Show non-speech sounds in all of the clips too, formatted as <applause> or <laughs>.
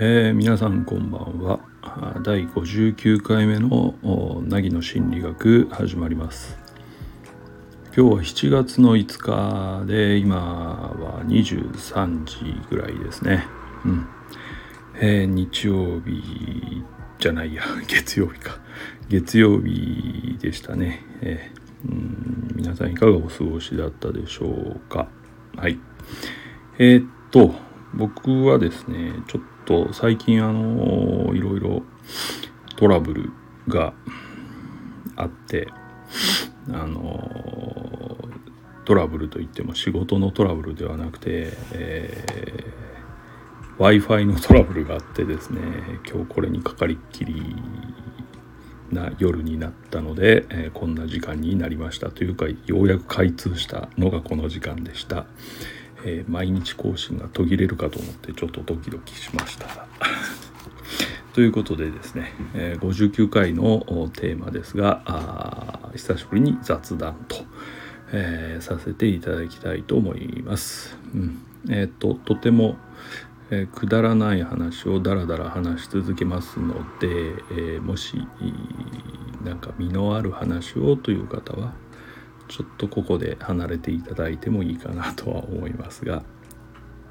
えー、皆さんこんばんは。第59回目の凪の心理学始まります。今日は7月の5日で今は23時ぐらいですね。うん、えー、日曜日じゃないや。<laughs> 月曜日か。月曜日でしたね、えー、うん皆さんいかがお過ごしだったでしょうか？はい。えー、っと僕はですねちょっと最近あのいろいろトラブルがあってあのトラブルといっても仕事のトラブルではなくて、えー、w i f i のトラブルがあってですね今日これにかかりっきりな夜になったので、えー、こんな時間になりましたというかようやく開通したのがこの時間でした。えー、毎日更新が途切れるかと思ってちょっとドキドキしました。<laughs> ということでですね、えー、59回のテーマですがあ久しぶりに雑談と、えー、させていただきたいと思います。うんえーと、とても、えー、くだらない話をだらだら話し続けますので、えー、もしなんか身のある話をという方はちょっとここで離れていただいてもいいかなとは思いますが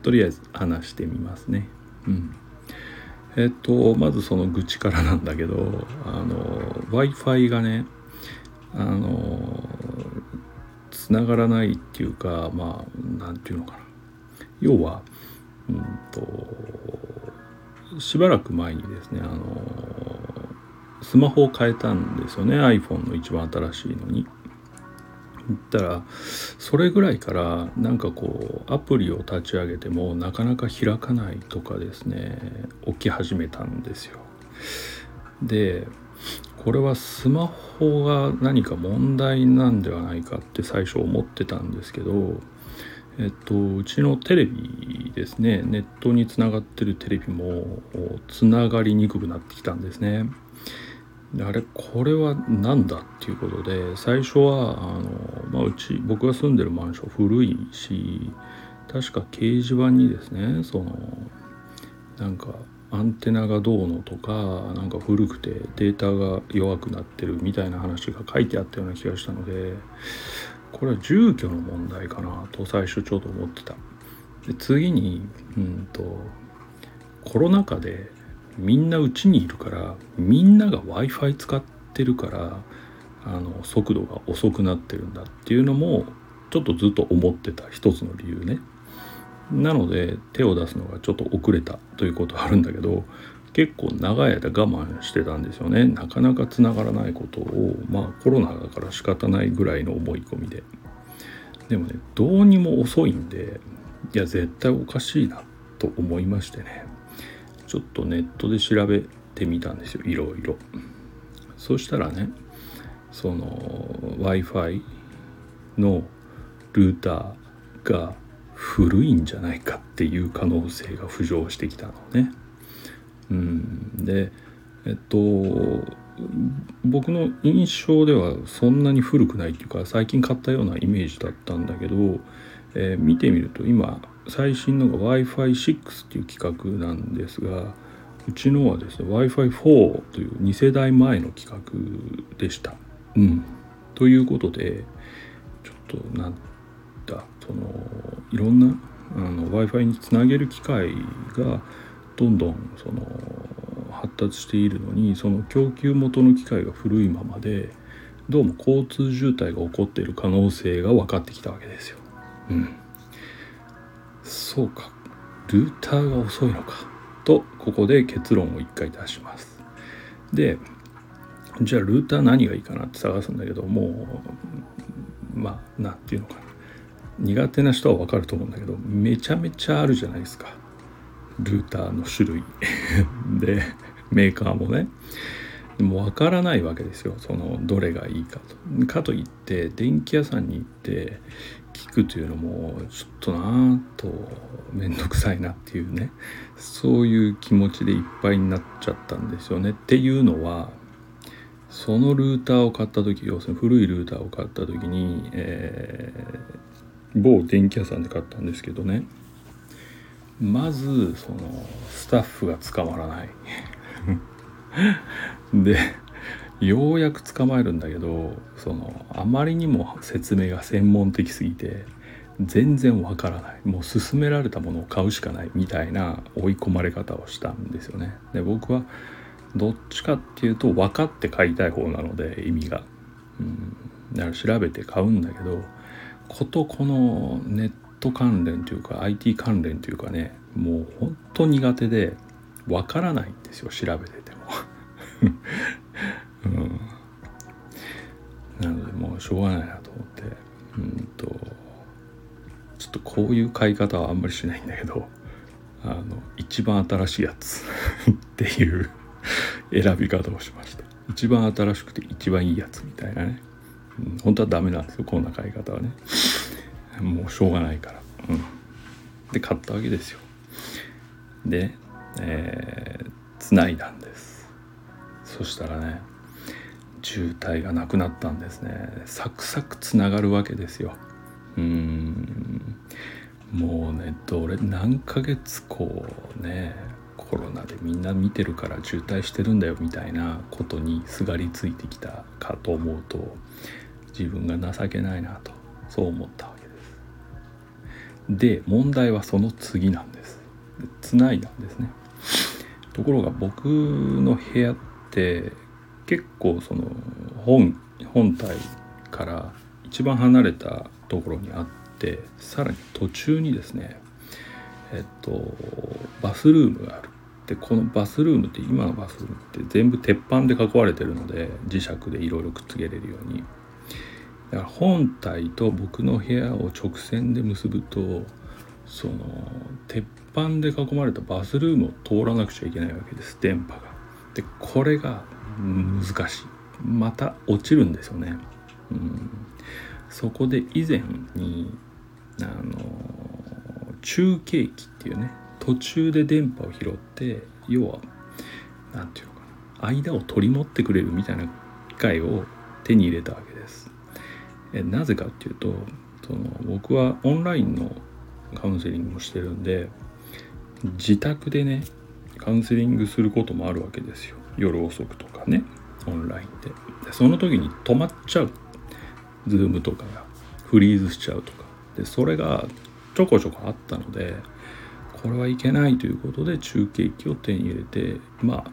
とりあえず話してみますね。うん、えっとまずその愚痴からなんだけどあの w i f i がねあのつながらないっていうかまあ何て言うのかな要はうんとしばらく前にですねあのスマホを変えたんですよね iPhone の一番新しいのに。ったらそれぐらいからなんかこうアプリを立ち上げてもなかなか開かないとかですね起き始めたんですよ。でこれはスマホが何か問題なんではないかって最初思ってたんですけどえっと、うちのテレビですねネットにつながってるテレビもつながりにくくなってきたんですね。あれこれは何だっていうことで最初はあの、まあ、うち僕が住んでるマンション古いし確か掲示板にですねそのなんかアンテナがどうのとかなんか古くてデータが弱くなってるみたいな話が書いてあったような気がしたのでこれは住居の問題かなと最初ちょっと思ってた。で次にうんとコロナ禍でみんなうちにいるからみんなが w i f i 使ってるからあの速度が遅くなってるんだっていうのもちょっとずっと思ってた一つの理由ね。なので手を出すのがちょっと遅れたということはあるんだけど結構長い間我慢してたんですよね。なかなかつながらないことを。まあコロナだから仕方ないぐらいの思い込みで。でもねどうにも遅いんでいや絶対おかしいなと思いましてね。ちょっとネットで調べてみたんですよ。いろいろ。そしたらねその w i f i のルーターが古いんじゃないかっていう可能性が浮上してきたのね。うん、でえっと僕の印象ではそんなに古くないっていうか最近買ったようなイメージだったんだけど、えー、見てみると今最新のが Wi-Fi6 っていう企画なんですがうちのはですね Wi-Fi4 という2世代前の企画でした。うん、ということでちょっとなんだそのいろんな w i f i につなげる機械がどんどんその発達しているのにその供給元の機械が古いままでどうも交通渋滞が起こっている可能性が分かってきたわけですよ。うん。そうか。ルーターが遅いのか。とここで結論を一回出します。でじゃあルーター何がいいかなって探すんだけどもうまあ何て言うのかな。苦手な人は分かると思うんだけどめちゃめちゃあるじゃないですか。ルーターの種類。<laughs> でメーカーもね。でも分からないわけですよ。そのどれがいいかと。かといって電気屋さんに行って聞くというのもちょっとなと面倒くさいなっていうね。そういう気持ちでいっぱいになっちゃったんですよね。っていうのはそのルーターを買った時要するに古いルーターを買った時に、えー、某電気屋さんで買ったんですけどね。まずそのスタッフが捕まらない <laughs> でようやく捕まえるんだけどそのあまりにも説明が専門的すぎて全然わからないもう勧められたものを買うしかないみたいな追い込まれ方をしたんですよね。で僕はどっちかっていうと分かって買いたい方なので意味が。うん、だから調べて買うんだけどことこのネット関連というか IT 関連というかねもうほんと苦手で分からないんですよ調べてても。<laughs> うん、なのでもうしょうがないなと思ってうんとちょっとこういう買い方はあんまりしないんだけどあの一番新しいやつ <laughs> っていう <laughs> 選び方をしました。一番新しくて一番いいやつみたいなね、うん、本当はダメなんですよこんな買い方はね。もうしょうがないから。うん。で買ったわけですよ。でえー、繋いだんです。そしたらね渋滞がなくなったんですね。サクサクつながるわけですよ。うん。もうねどれ何ヶ月こうねコロナでみんな見てるから渋滞してるんだよみたいなことにすがりついてきたかと思うと自分が情けないなとそう思ったわ。で問題はその次なんです。つないだんですね。ところが僕の部屋って結構その本本体から一番離れたところにあってさらに途中にですねえっとバスルームがあるでこのバスルームって今のバスルームって全部鉄板で囲われてるので磁石でいろいろくっつけれるようにだから本体と僕の部屋を直線で結ぶとその鉄板で囲まれたバスルームを通らなくちゃいけないわけです電波が。でこれが難しいまた落ちるんですよね。うん、そこで以前にあの中継機っていうね途中で電波を拾って要は何て言うのかな間を取り持ってくれるみたいな機械を手に入れたわけ。えなぜかっていうとその僕はオンラインのカウンセリングもしてるんで自宅でねカウンセリングすることもあるわけですよ。夜遅くとかねオンラインで。でその時に止まっちゃう。ズームとかがフリーズしちゃうとか。でそれがちょこちょこあったのでこれはいけないということで中継機を手に入れてまあ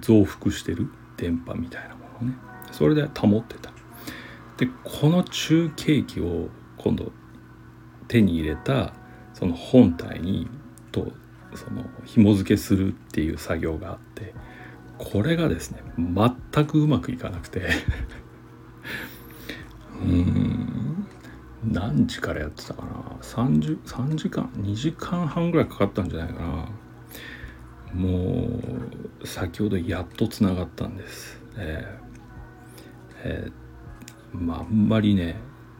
増幅してる。電波みたいなものをね。それで保ってた。でこの中継機を今度手に入れたその本体にとその紐付けするっていう作業があってこれがですね全くうまくいかなくて。<laughs> うん。何時からやってたかな？3, 3時間？2時間半ぐらいかかったんじゃないかな。もう先ほどやっとつながったんです。えー、えー、まあんまりね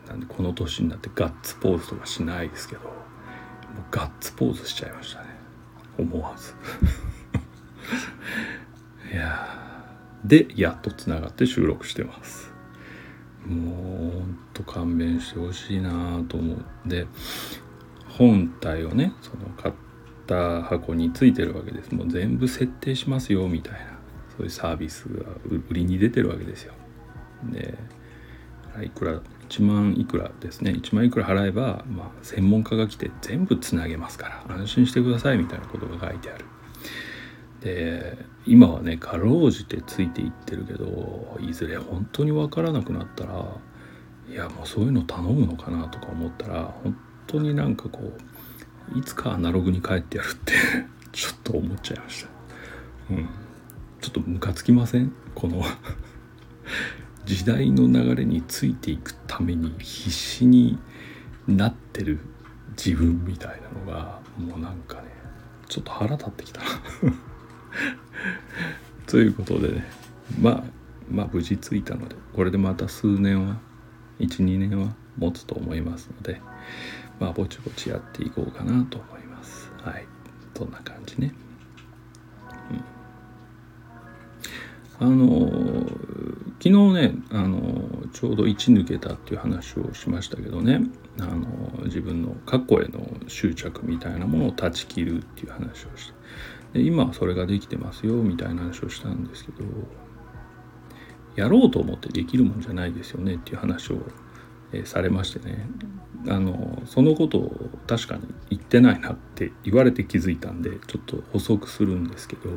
なんでこの年になってガッツポーズとかしないですけどもうガッツポーズしちゃいましたね。思わず。<laughs> いやでやっとつながって収録してます。もうほんと勘弁してほしいなと思う。で本体をねその買った箱についてるわけです。もう全部設定しますよみたいな。そういうサービスが売りに出てるわけですよ。でいくら1万いくらですね。1万いくら払えば、まあ、専門家が来て全部つなげますから安心してくださいみたいなことが書いてある。で今はねかろうじてついていってるけどいずれ本当に分からなくなったらいやもうそういうの頼むのかなとか思ったら本当になんかこういつかアナログに帰ってやるって <laughs> ちょっと思っちゃいました。うん。ちょっとムカつきません？この時代の流れについていくために必死になってる自分みたいなのがもうなんかねちょっと腹立ってきたな。<laughs> ということでね。まあまあ無事着いたのでこれでまた数年は12年は持つと思いますのでまあぼちぼちやっていこうかなと思います。はい。そんな感じね、あの昨日ねあのちょうど1抜けたっていう話をしましたけどね。あの自分の過去への執着みたいなものを断ち切るっていう話をして。で今はそれができてますよみたいな話をしたんですけどやろうと思ってできるもんじゃないですよねっていう話を、え、されましてね。あのそのことを確かに言ってないなって言われて気づいたんでちょっと補足するんですけど。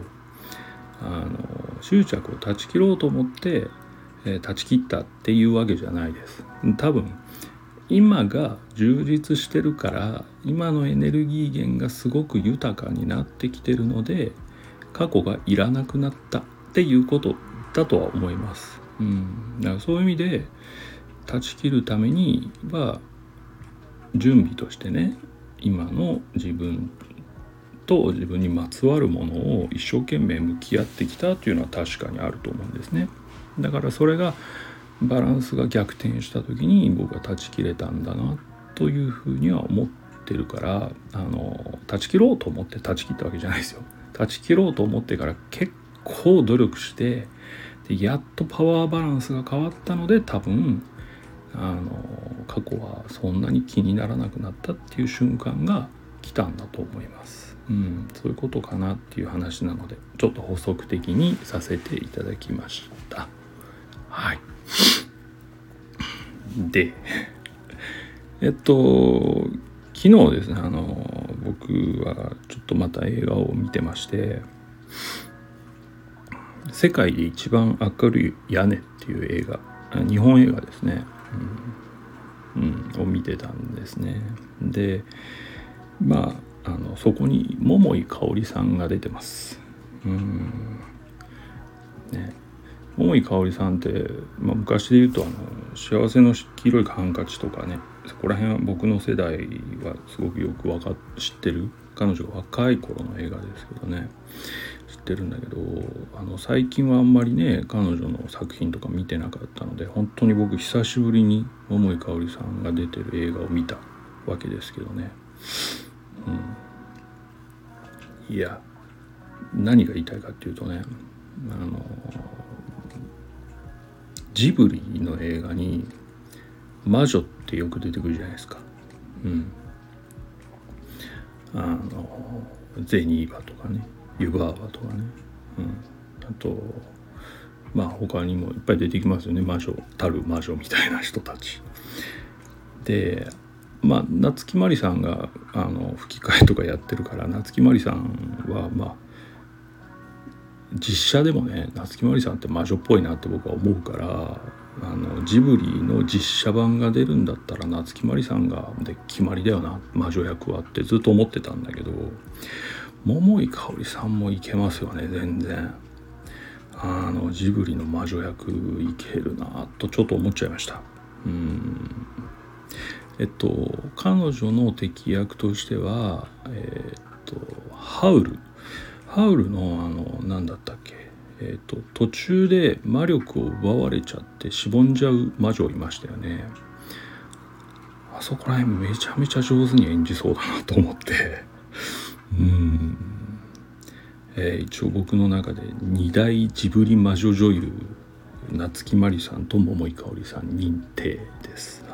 あの執着を断ち切ろうと思って、えー、断ち切ったっていうわけじゃないです多分今が充実してるから今のエネルギー源がすごく豊かになってきてるので過去がいらなくなったっていうことだとは思います。うん、だからそういう意味で断ち切るためには準備としてね今の自分と自分にまつわるものを一生懸命向き合ってきたというのは確かにあると思うんですね。だからそれがバランスが逆転した時に僕は断ち切れたんだなというふうには思ってるからあの断ち切ろうと思って断ち切ったわけじゃないですよ。断ち切ろうと思ってから結構努力してでやっとパワーバランスが変わったので多分あの過去はそんなに気にならなくなったっていう瞬間が来たんだと思います。うん、そういうことかなっていう話なのでちょっと補足的にさせていただきました。はい。で、えっと昨日ですねあの僕はちょっとまた映画を見てまして「世界で一番明るい屋根」っていう映画日本映画ですね、うん、うん、を見てたんですね。でまああのそこに桃井かおりさんが出てます。うん。ね、桃井かおりさんって、まあ、昔で言うとあの「幸せの黄色いハンカチ」とかね。そこら辺は僕の世代はすごくよくわか知ってる。彼女が若い頃の映画ですけどね。知ってるんだけどあの最近はあんまりね彼女の作品とか見てなかったので本当に僕久しぶりに桃井かおりさんが出てる映画を見たわけですけどね。うん、いや何が言いたいかっていうとねあのジブリの映画に魔女ってよく出てくるじゃないですか。うん。あのゼニーバとかね湯婆婆とかね、うん、あとまあ他にもいっぱい出てきますよね魔女たる魔女みたいな人たち。でまあ夏木マリさんがあの吹き替えとかやってるから夏木マリさんはまあ実写でもね夏木マリさんって魔女っぽいなって僕は思うからあのジブリの実写版が出るんだったら夏木マリさんがで決まりだよな魔女役はってずっと思ってたんだけど桃井かおりさんもいけますよね全然。あのジブリの魔女役いけるなとちょっと思っちゃいました。うん。えっと彼女の敵役としてはえ、っとハウル。ハウルのあの何だったっけ。えーと、途中で魔力を奪われちゃってしぼんじゃう魔女いましたよね。あそこら辺めちゃめちゃ上手に演じそうだなと思って。うん、えー、一応僕の中で二大ジブリ魔女女優夏木マリさんと桃井かおりさん認定です。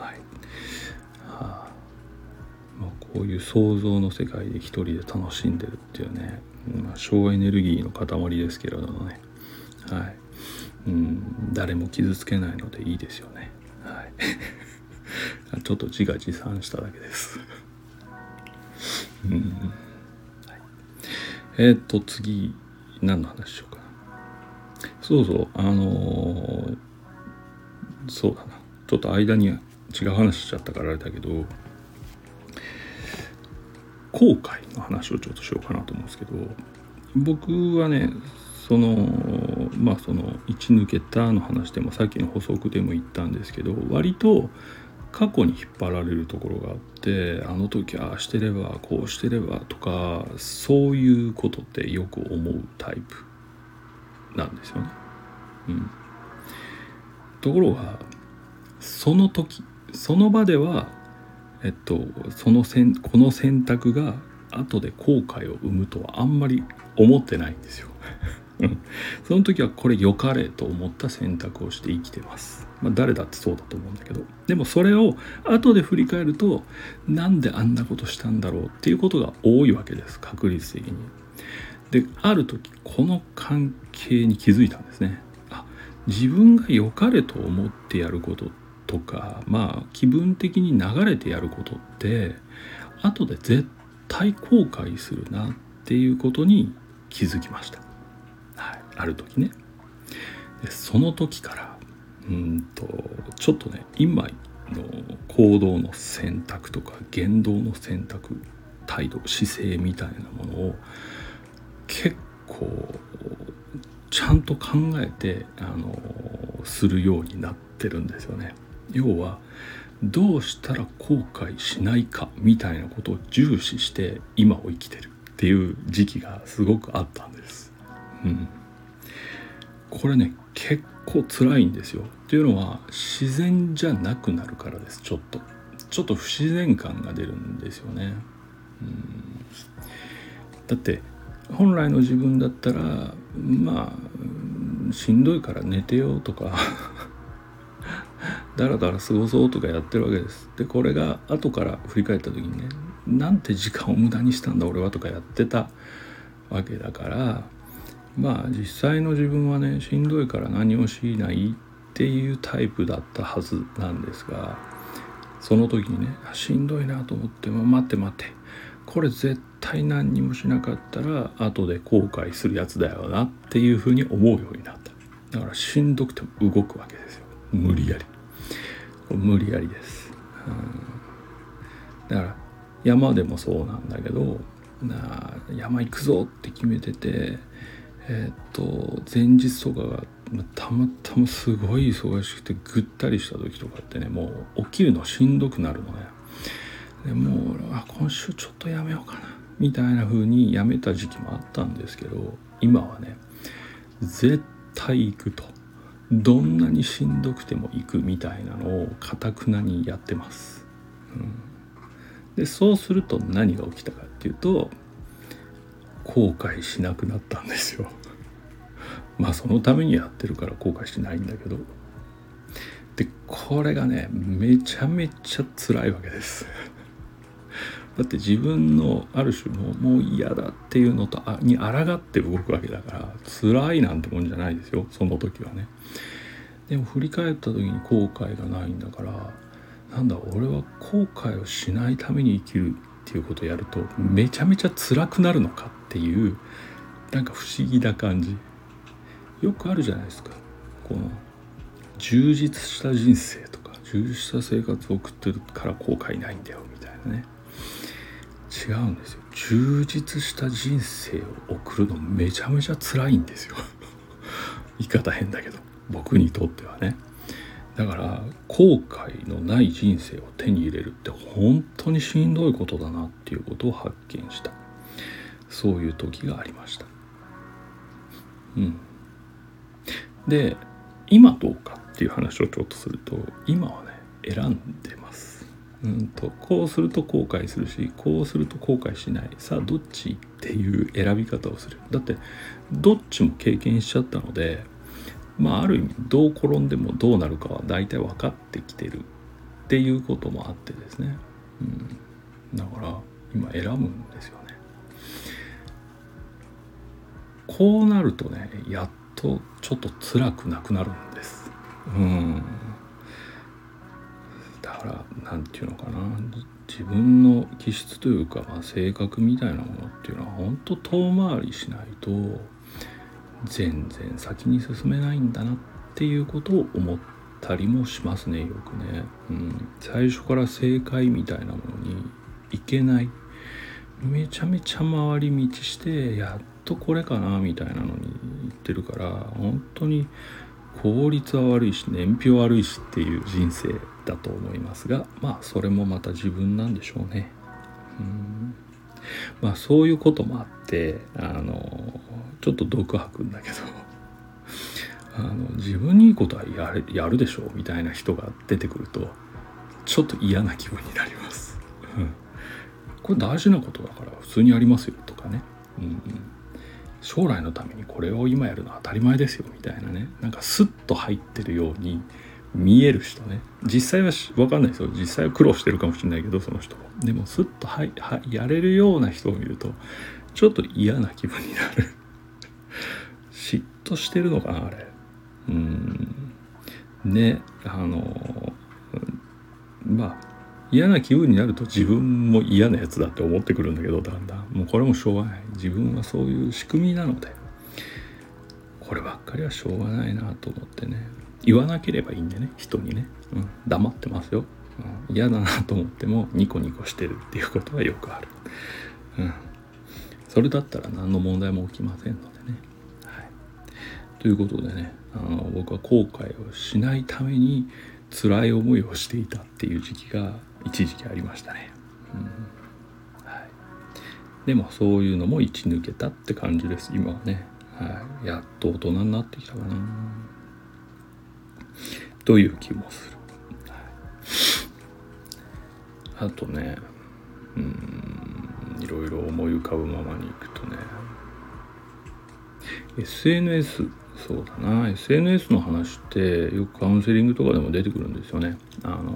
こういう想像の世界で一人で楽しんでるっていうね、まあ、省エネルギーの塊ですけれどもね。はい、うん、誰も傷つけないのでいいですよね。はい、<laughs> ちょっと自画自賛しただけです。うん。はい、えー、っと次何の話しようかな。そうそうあのー、そうだな。ちょっと間に違う話しちゃったからあれだけど後悔の話をちょっとしようかなと思うんですけど僕はねそのまあその「一抜けた」の話でもさっきの補足でも言ったんですけど割と過去に引っ張られるところがあってあの時ああしてればこうしてればとかそういうことってよく思うタイプなんですよね。うん、ところがその時その場ではえっとそのせんこの選択が後で後悔を生むとはあんまり思ってないんですよ。<laughs> その時はこれ良かれと思った選択をして生きてます。まあ誰だってそうだと思うんだけど。でもそれを後で振り返るとなんであんなことしたんだろうっていうことが多いわけです。確率的に。である時この関係に気づいたんですね。あ自分が良かれと思ってやることとかまあ気分的に流れてやることって後で絶対後悔するなっていうことに気づきました、はい、ある時ね。でその時からうんとちょっとね今の行動の選択とか言動の選択態度姿勢みたいなものを結構ちゃんと考えてあのするようになってるんですよね。要はどうしたら後悔しないかみたいなことを重視して今を生きてるっていう時期がすごくあったんです。うん、これね結構辛いんですよ。っていうのは自然じゃなくなるからですちょっと。ちょっと不自然感が出るんですよね。うん、だって本来の自分だったらまあしんどいから寝てよとかだらだら過ごそうとかやってるわけです。でこれが後から振り返った時にねなんて時間を無駄にしたんだ俺はとかやってたわけだからまあ実際の自分はねしんどいから何もしないっていうタイプだったはずなんですがその時にねしんどいなと思っても待って待ってこれ絶対何にもしなかったら後で後悔するやつだよなっていうふうに思うようになった。だからしんどくても動くわけですよ。無理やり。無理やりです、うん、だから山でもそうなんだけどな山行くぞって決めててえー、っと前日とかがたまたますごい忙しくてぐったりした時とかってねもう起きるのしんどくなるのね。でもうあ今週ちょっとやめようかなみたいな風にやめた時期もあったんですけど今はね絶対行くと。どんなにしんどくても行くみたいなのをかたくなにやってます。うん、でそうすると何が起きたかっていうと後悔しなくなったんですよ。<laughs> まあそのためにやってるから後悔しないんだけど。でこれがねめちゃめちゃ辛いわけです。だって自分のある種のもう嫌だっていうのとあに抗って動くわけだから辛いなんてもんじゃないですよその時はね。でも振り返った時に後悔がないんだからなんだ俺は後悔をしないために生きるっていうことをやるとめちゃめちゃ辛くなるのかっていうなんか不思議な感じ。よくあるじゃないですか。この充実した人生とか充実した生活を送ってるから後悔ないんだよみたいなね。違うんですよ。充実した人生を送るのめちゃめちゃ辛いんですよ。<laughs> 言い方変だけど。僕にとってはね。だから後悔のない人生を手に入れるって本当にしんどいことだなっていうことを発見した。そういう時がありました。うん。で今どうかっていう話をちょっとすると今はね選んでうんとこうすると後悔するしこうすると後悔しない。さあどっちっていう選び方をする。だってどっちも経験しちゃったのでまあある意味どう転んでもどうなるかは大体分かってきてる。っていうこともあってですね、うん、だから今選ぶんですよね。こうなるとねやっとちょっと辛くなくなるんです。うん。から何て言うのかな。自分の気質というか、まあ、性格みたいなものっていうのは本当遠回りしないと全然先に進めないんだなっていうことを思ったりもしますねよくね、うん、最初から正解みたいなものにいけない。めちゃめちゃ回り道してやっとこれかなみたいなのに言ってるから本当に効率は悪いし燃費悪いしっていう人生だと思いますがまあそれもまた自分なんでしょうね。うんまあそういうこともあってあのちょっと毒吐くんだけど <laughs> あの自分にいいことはやるやるでしょうみたいな人が出てくるとちょっと嫌な気分になります。これ大事なことだから普通にやりますよとかね。うん将来のためにこれを今やるのは当たり前ですよみたいなねなんかスッと入ってるように見える人ね。実際は分かんないですよ。実際は苦労してるかもしれないけどその人もでもスッとはいはやれるような人を見るとちょっと嫌な気分になる。嫉妬してるのかなあれ。うん。ねあのまあ嫌な気分になると自分も嫌なやつだって思ってくるんだけどだんだん。もうこれもしょうがない。自分はそういう仕組みなのでこればっかりはしょうがないなと思ってね。言わなければいいんでね。人にね、うん、黙ってますよ、うん、嫌だなと思ってもニコニコしてるっていうことはよくある、うん、それだったら何の問題も起きませんのでね、はい、ということでねあの僕は後悔をしないために辛い思いをしていたっていう時期が一時期ありましたね、うん。はい、でもそういうのも生き抜けたって感じです。今はね、はい、やっと大人になってきたかな。という気もする、あとねうんいろいろ思い浮かぶままにいくとね。SNS そうだな。SNS の話ってよくカウンセリングとかでも出てくるんですよね。あの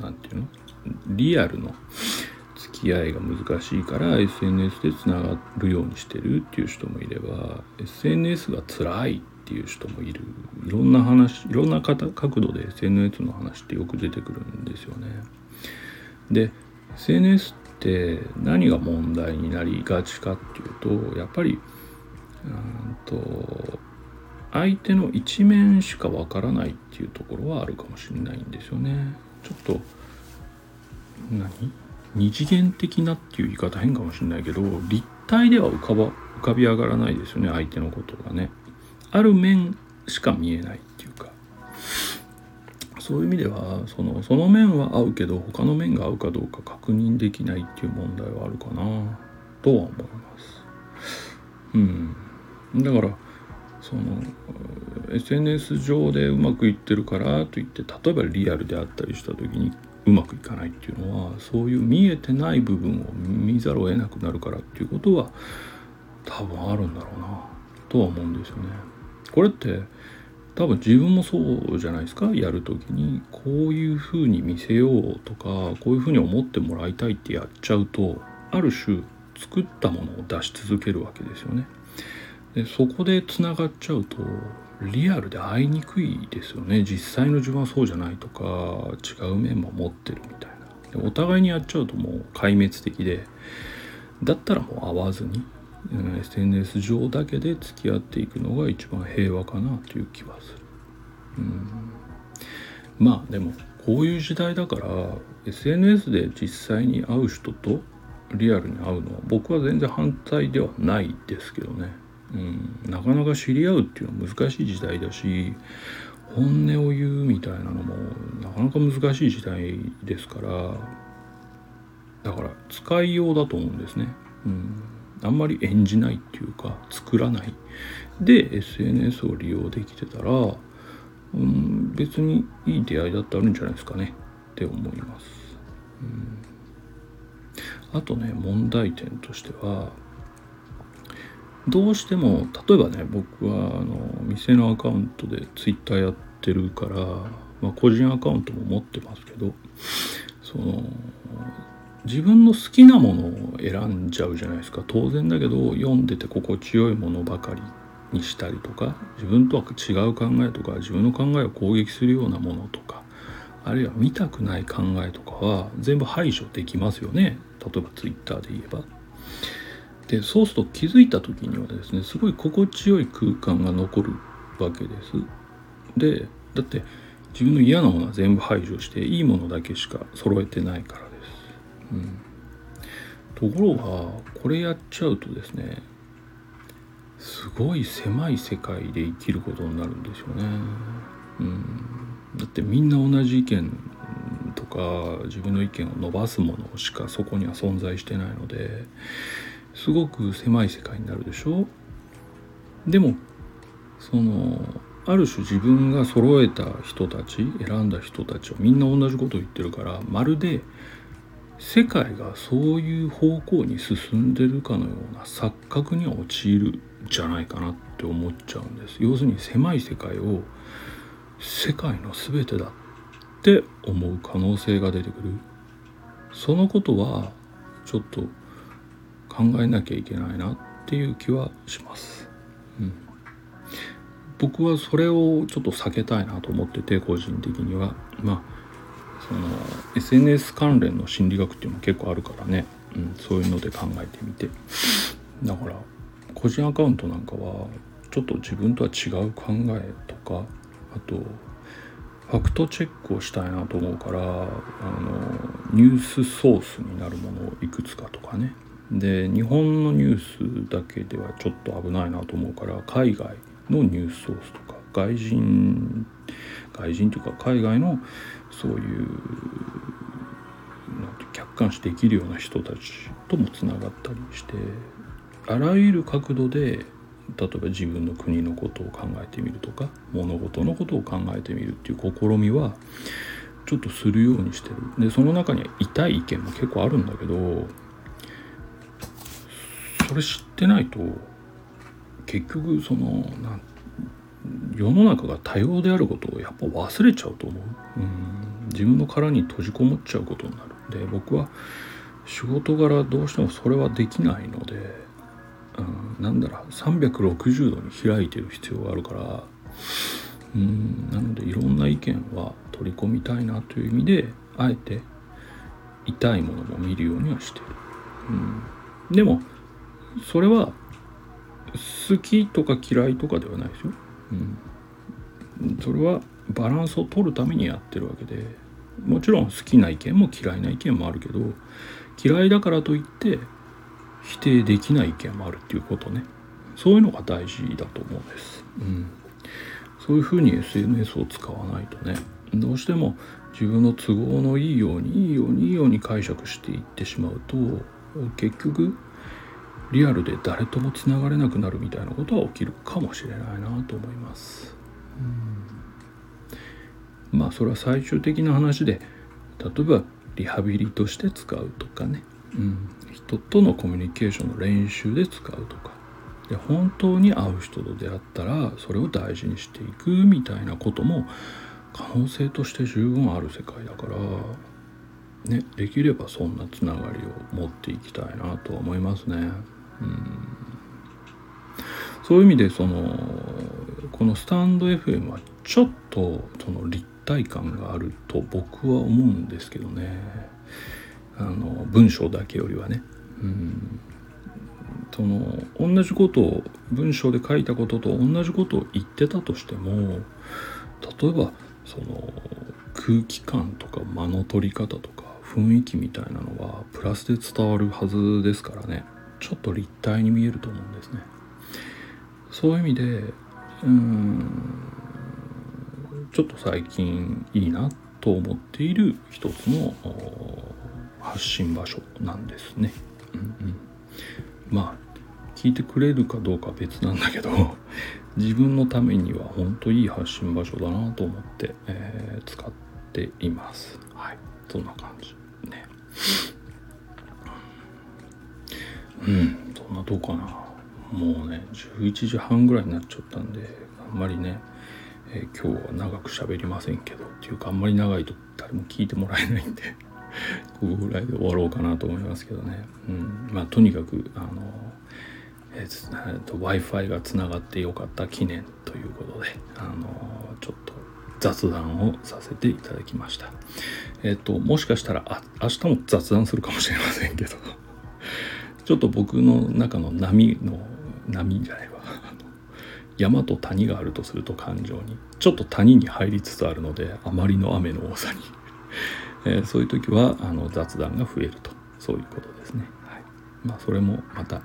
何て言うの？リアルの付き合いが難しいから SNS でつながるようにしてるっていう人もいれば SNS が辛い。っっていう人もいるいろんな話いろんな角度で SNS の話ってよく出てくるんですよね。で SNS って何が問題になりがちかっていうとやっぱりうんと相手の一面しかわからないっていうところはあるかもしれないんですよね。ちょっと何？二次元的なっていう言い方変かもしれないけど立体では浮かば浮かび上がらないですよね相手のことがね。ある面しか見えないっていうかそういう意味ではそのその面は合うけど他の面が合うかどうか確認できないっていう問題はあるかなとは思います。うんだからその SNS 上でうまくいってるからといって例えばリアルであったりした時にうまくいかないっていうのはそういう見えてない部分を見ざるを得なくなるからっていうことは多分あるんだろうなとは思うんですよね。これって多分自分もそうじゃないですか？やる時にこういうふうに見せようとかこういうふうに思ってもらいたいってやっちゃうとある種作ったものを出し続けるわけですよね。でそこでつながっちゃうとリアルで会いにくいですよね。実際の自分はそうじゃないとか違う面も持ってるみたいな。お互いにやっちゃうともう壊滅的でだったらもう会わずに、SNS 上だけで付き合っていくのが一番平和かなという気はする、うん、まあでもこういう時代だから SNS で実際に会う人とリアルに会うのは僕は全然反対ではないですけどね。うん、なかなか知り合うっていうのは難しい時代だし本音を言うみたいなのもなかなか難しい時代ですからだから使いようだと思うんですね。うん、あんまり演じないっていうか作らない。で SNS を利用できてたら、うん、別にいい出会いだってあるんじゃないですかね。って思います。うん、あとね問題点としてはどうしても例えばね僕はあの店のアカウントでツイッターやってるから、まあ、個人アカウントも持ってますけどその自分の好きなものを選んじゃうじゃないですか当然だけど読んでて心地よいものばかりにしたりとか自分とは違う考えとか自分の考えを攻撃するようなものとかあるいは見たくない考えとかは全部排除できますよね例えばツイッターで言えば。でそうすると気づいた時にはですねすごい心地よい空間が残るわけです。でだって自分の嫌なものは全部排除していいものだけしか揃えてないから。うん、ところがこれやっちゃうとですねすごい狭い世界で生きることになるんですよね。うん、だってみんな同じ意見とか自分の意見を伸ばすものしかそこには存在してないのですごく狭い世界になるでしょ。でもそのある種自分が揃えた人たち選んだ人たちはみんな同じことを言ってるからまるで世界がそういう方向に進んでるかのような錯覚には陥るじゃないかなって思っちゃうんです。要するに狭い世界を世界の全てだって思う可能性が出てくる。そのことはちょっと考えなきゃいけないなっていう気はします。うん、僕はそれをちょっと避けたいなと思ってて個人的には。まあその SNS 関連の心理学っていうのも結構あるからね、うん、そういうので考えてみて。だから個人アカウントなんかはちょっと自分とは違う考えとかあとファクトチェックをしたいなと思うからあのニュースソースになるものをいくつかとかね。で日本のニュースだけではちょっと危ないなと思うから海外のニュースソースとか外人外人というか海外のそういう客観視できるような人たちともつながったりしてあらゆる角度で例えば自分の国のことを考えてみるとか物事のことを考えてみるっていう試みはちょっとするようにしてる。でその中には痛い意見も結構あるんだけどそれ知ってないと結局そのなん世の中が多様であることをやっぱ忘れちゃうと思う、うん、自分の殻に閉じこもっちゃうことになる。で僕は仕事柄どうしてもそれはできないので、うん、なんだろう360度に開いてる必要があるからうんなのでいろんな意見は取り込みたいなという意味であえて痛いものも見るようにはしてる、うん、でもそれは好きとか嫌いとかではないですよ。うん、それはバランスを取るためにやってるわけで。もちろん好きな意見も嫌いな意見もあるけど嫌いだからといって否定できない意見もあるっていうことね。そういうのが大事だと思うんです、うん、そういうふうに SNS を使わないとね。どうしても自分の都合のいいようにいいようにいいように解釈していってしまうと結局リアルで誰ともつながれなくなるみたいなことは起きるかもしれないなと思います。まあそれは最終的な話で例えばリハビリとして使うとかね、うん、人とのコミュニケーションの練習で使うとかで本当に会う人と出会ったらそれを大事にしていくみたいなことも可能性として十分ある世界だからねできればそんなつながりを持っていきたいなとは思いますね。そういう意味でそのこのスタンド FM はちょっとその立体感があると僕は思うんですけどねあの文章だけよりはね。うんその同じことを文章で書いたことと同じことを言ってたとしても例えばその空気感とか間の取り方とか雰囲気みたいなのはプラスで伝わるはずですからね。ちょっと立体に見えると思うんですね。そういう意味でうんちょっと最近いいなと思っている一つの発信場所なんですね。うんうん、まあ聞いてくれるかどうか別なんだけど <laughs> 自分のためには本当いい発信場所だなと思って、えー、使っています。はい、そんな感じね。うん。そんなどうかな。もうね11時半ぐらいになっちゃったんであんまりね、えー、今日は長く喋りませんけどっていうかあんまり長いと誰も聞いてもらえないんで <laughs> ここぐらいで終わろうかなと思いますけどね、うん、まあとにかくあのえー、と w i f i がつながってよかった記念ということであのちょっと雑談をさせていただきました。えっ、ともしかしたらあ明日も雑談するかもしれませんけど。ちょっと僕の中の波の波じゃないわ。<laughs> 山と谷があるとすると感情にちょっと谷に入りつつあるのであまりの雨の多さに。<laughs> えー、そういう時はあの雑談が増えると。そういうことですね、はい、まあそれもまた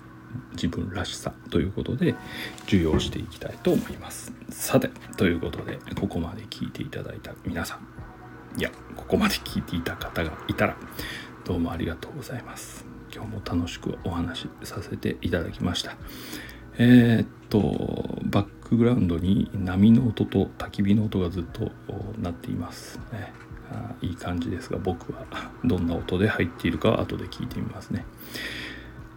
自分らしさということで授業していきたいと思います。さてということでここまで聞いていただいた皆さん。いやここまで聞いていた方がいたらどうもありがとうございます。今日も楽しくお話しさせていただきました。えー、っとバックグラウンドに波の音と焚き火の音がずっと鳴っていますね。あいい感じですが僕は <laughs> どんな音で入っているか後で聞いてみますね。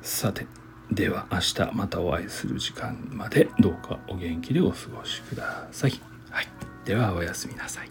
さてでは明日またお会いする時間までどうかお元気でお過ごしください。はい、ではおやすみなさい。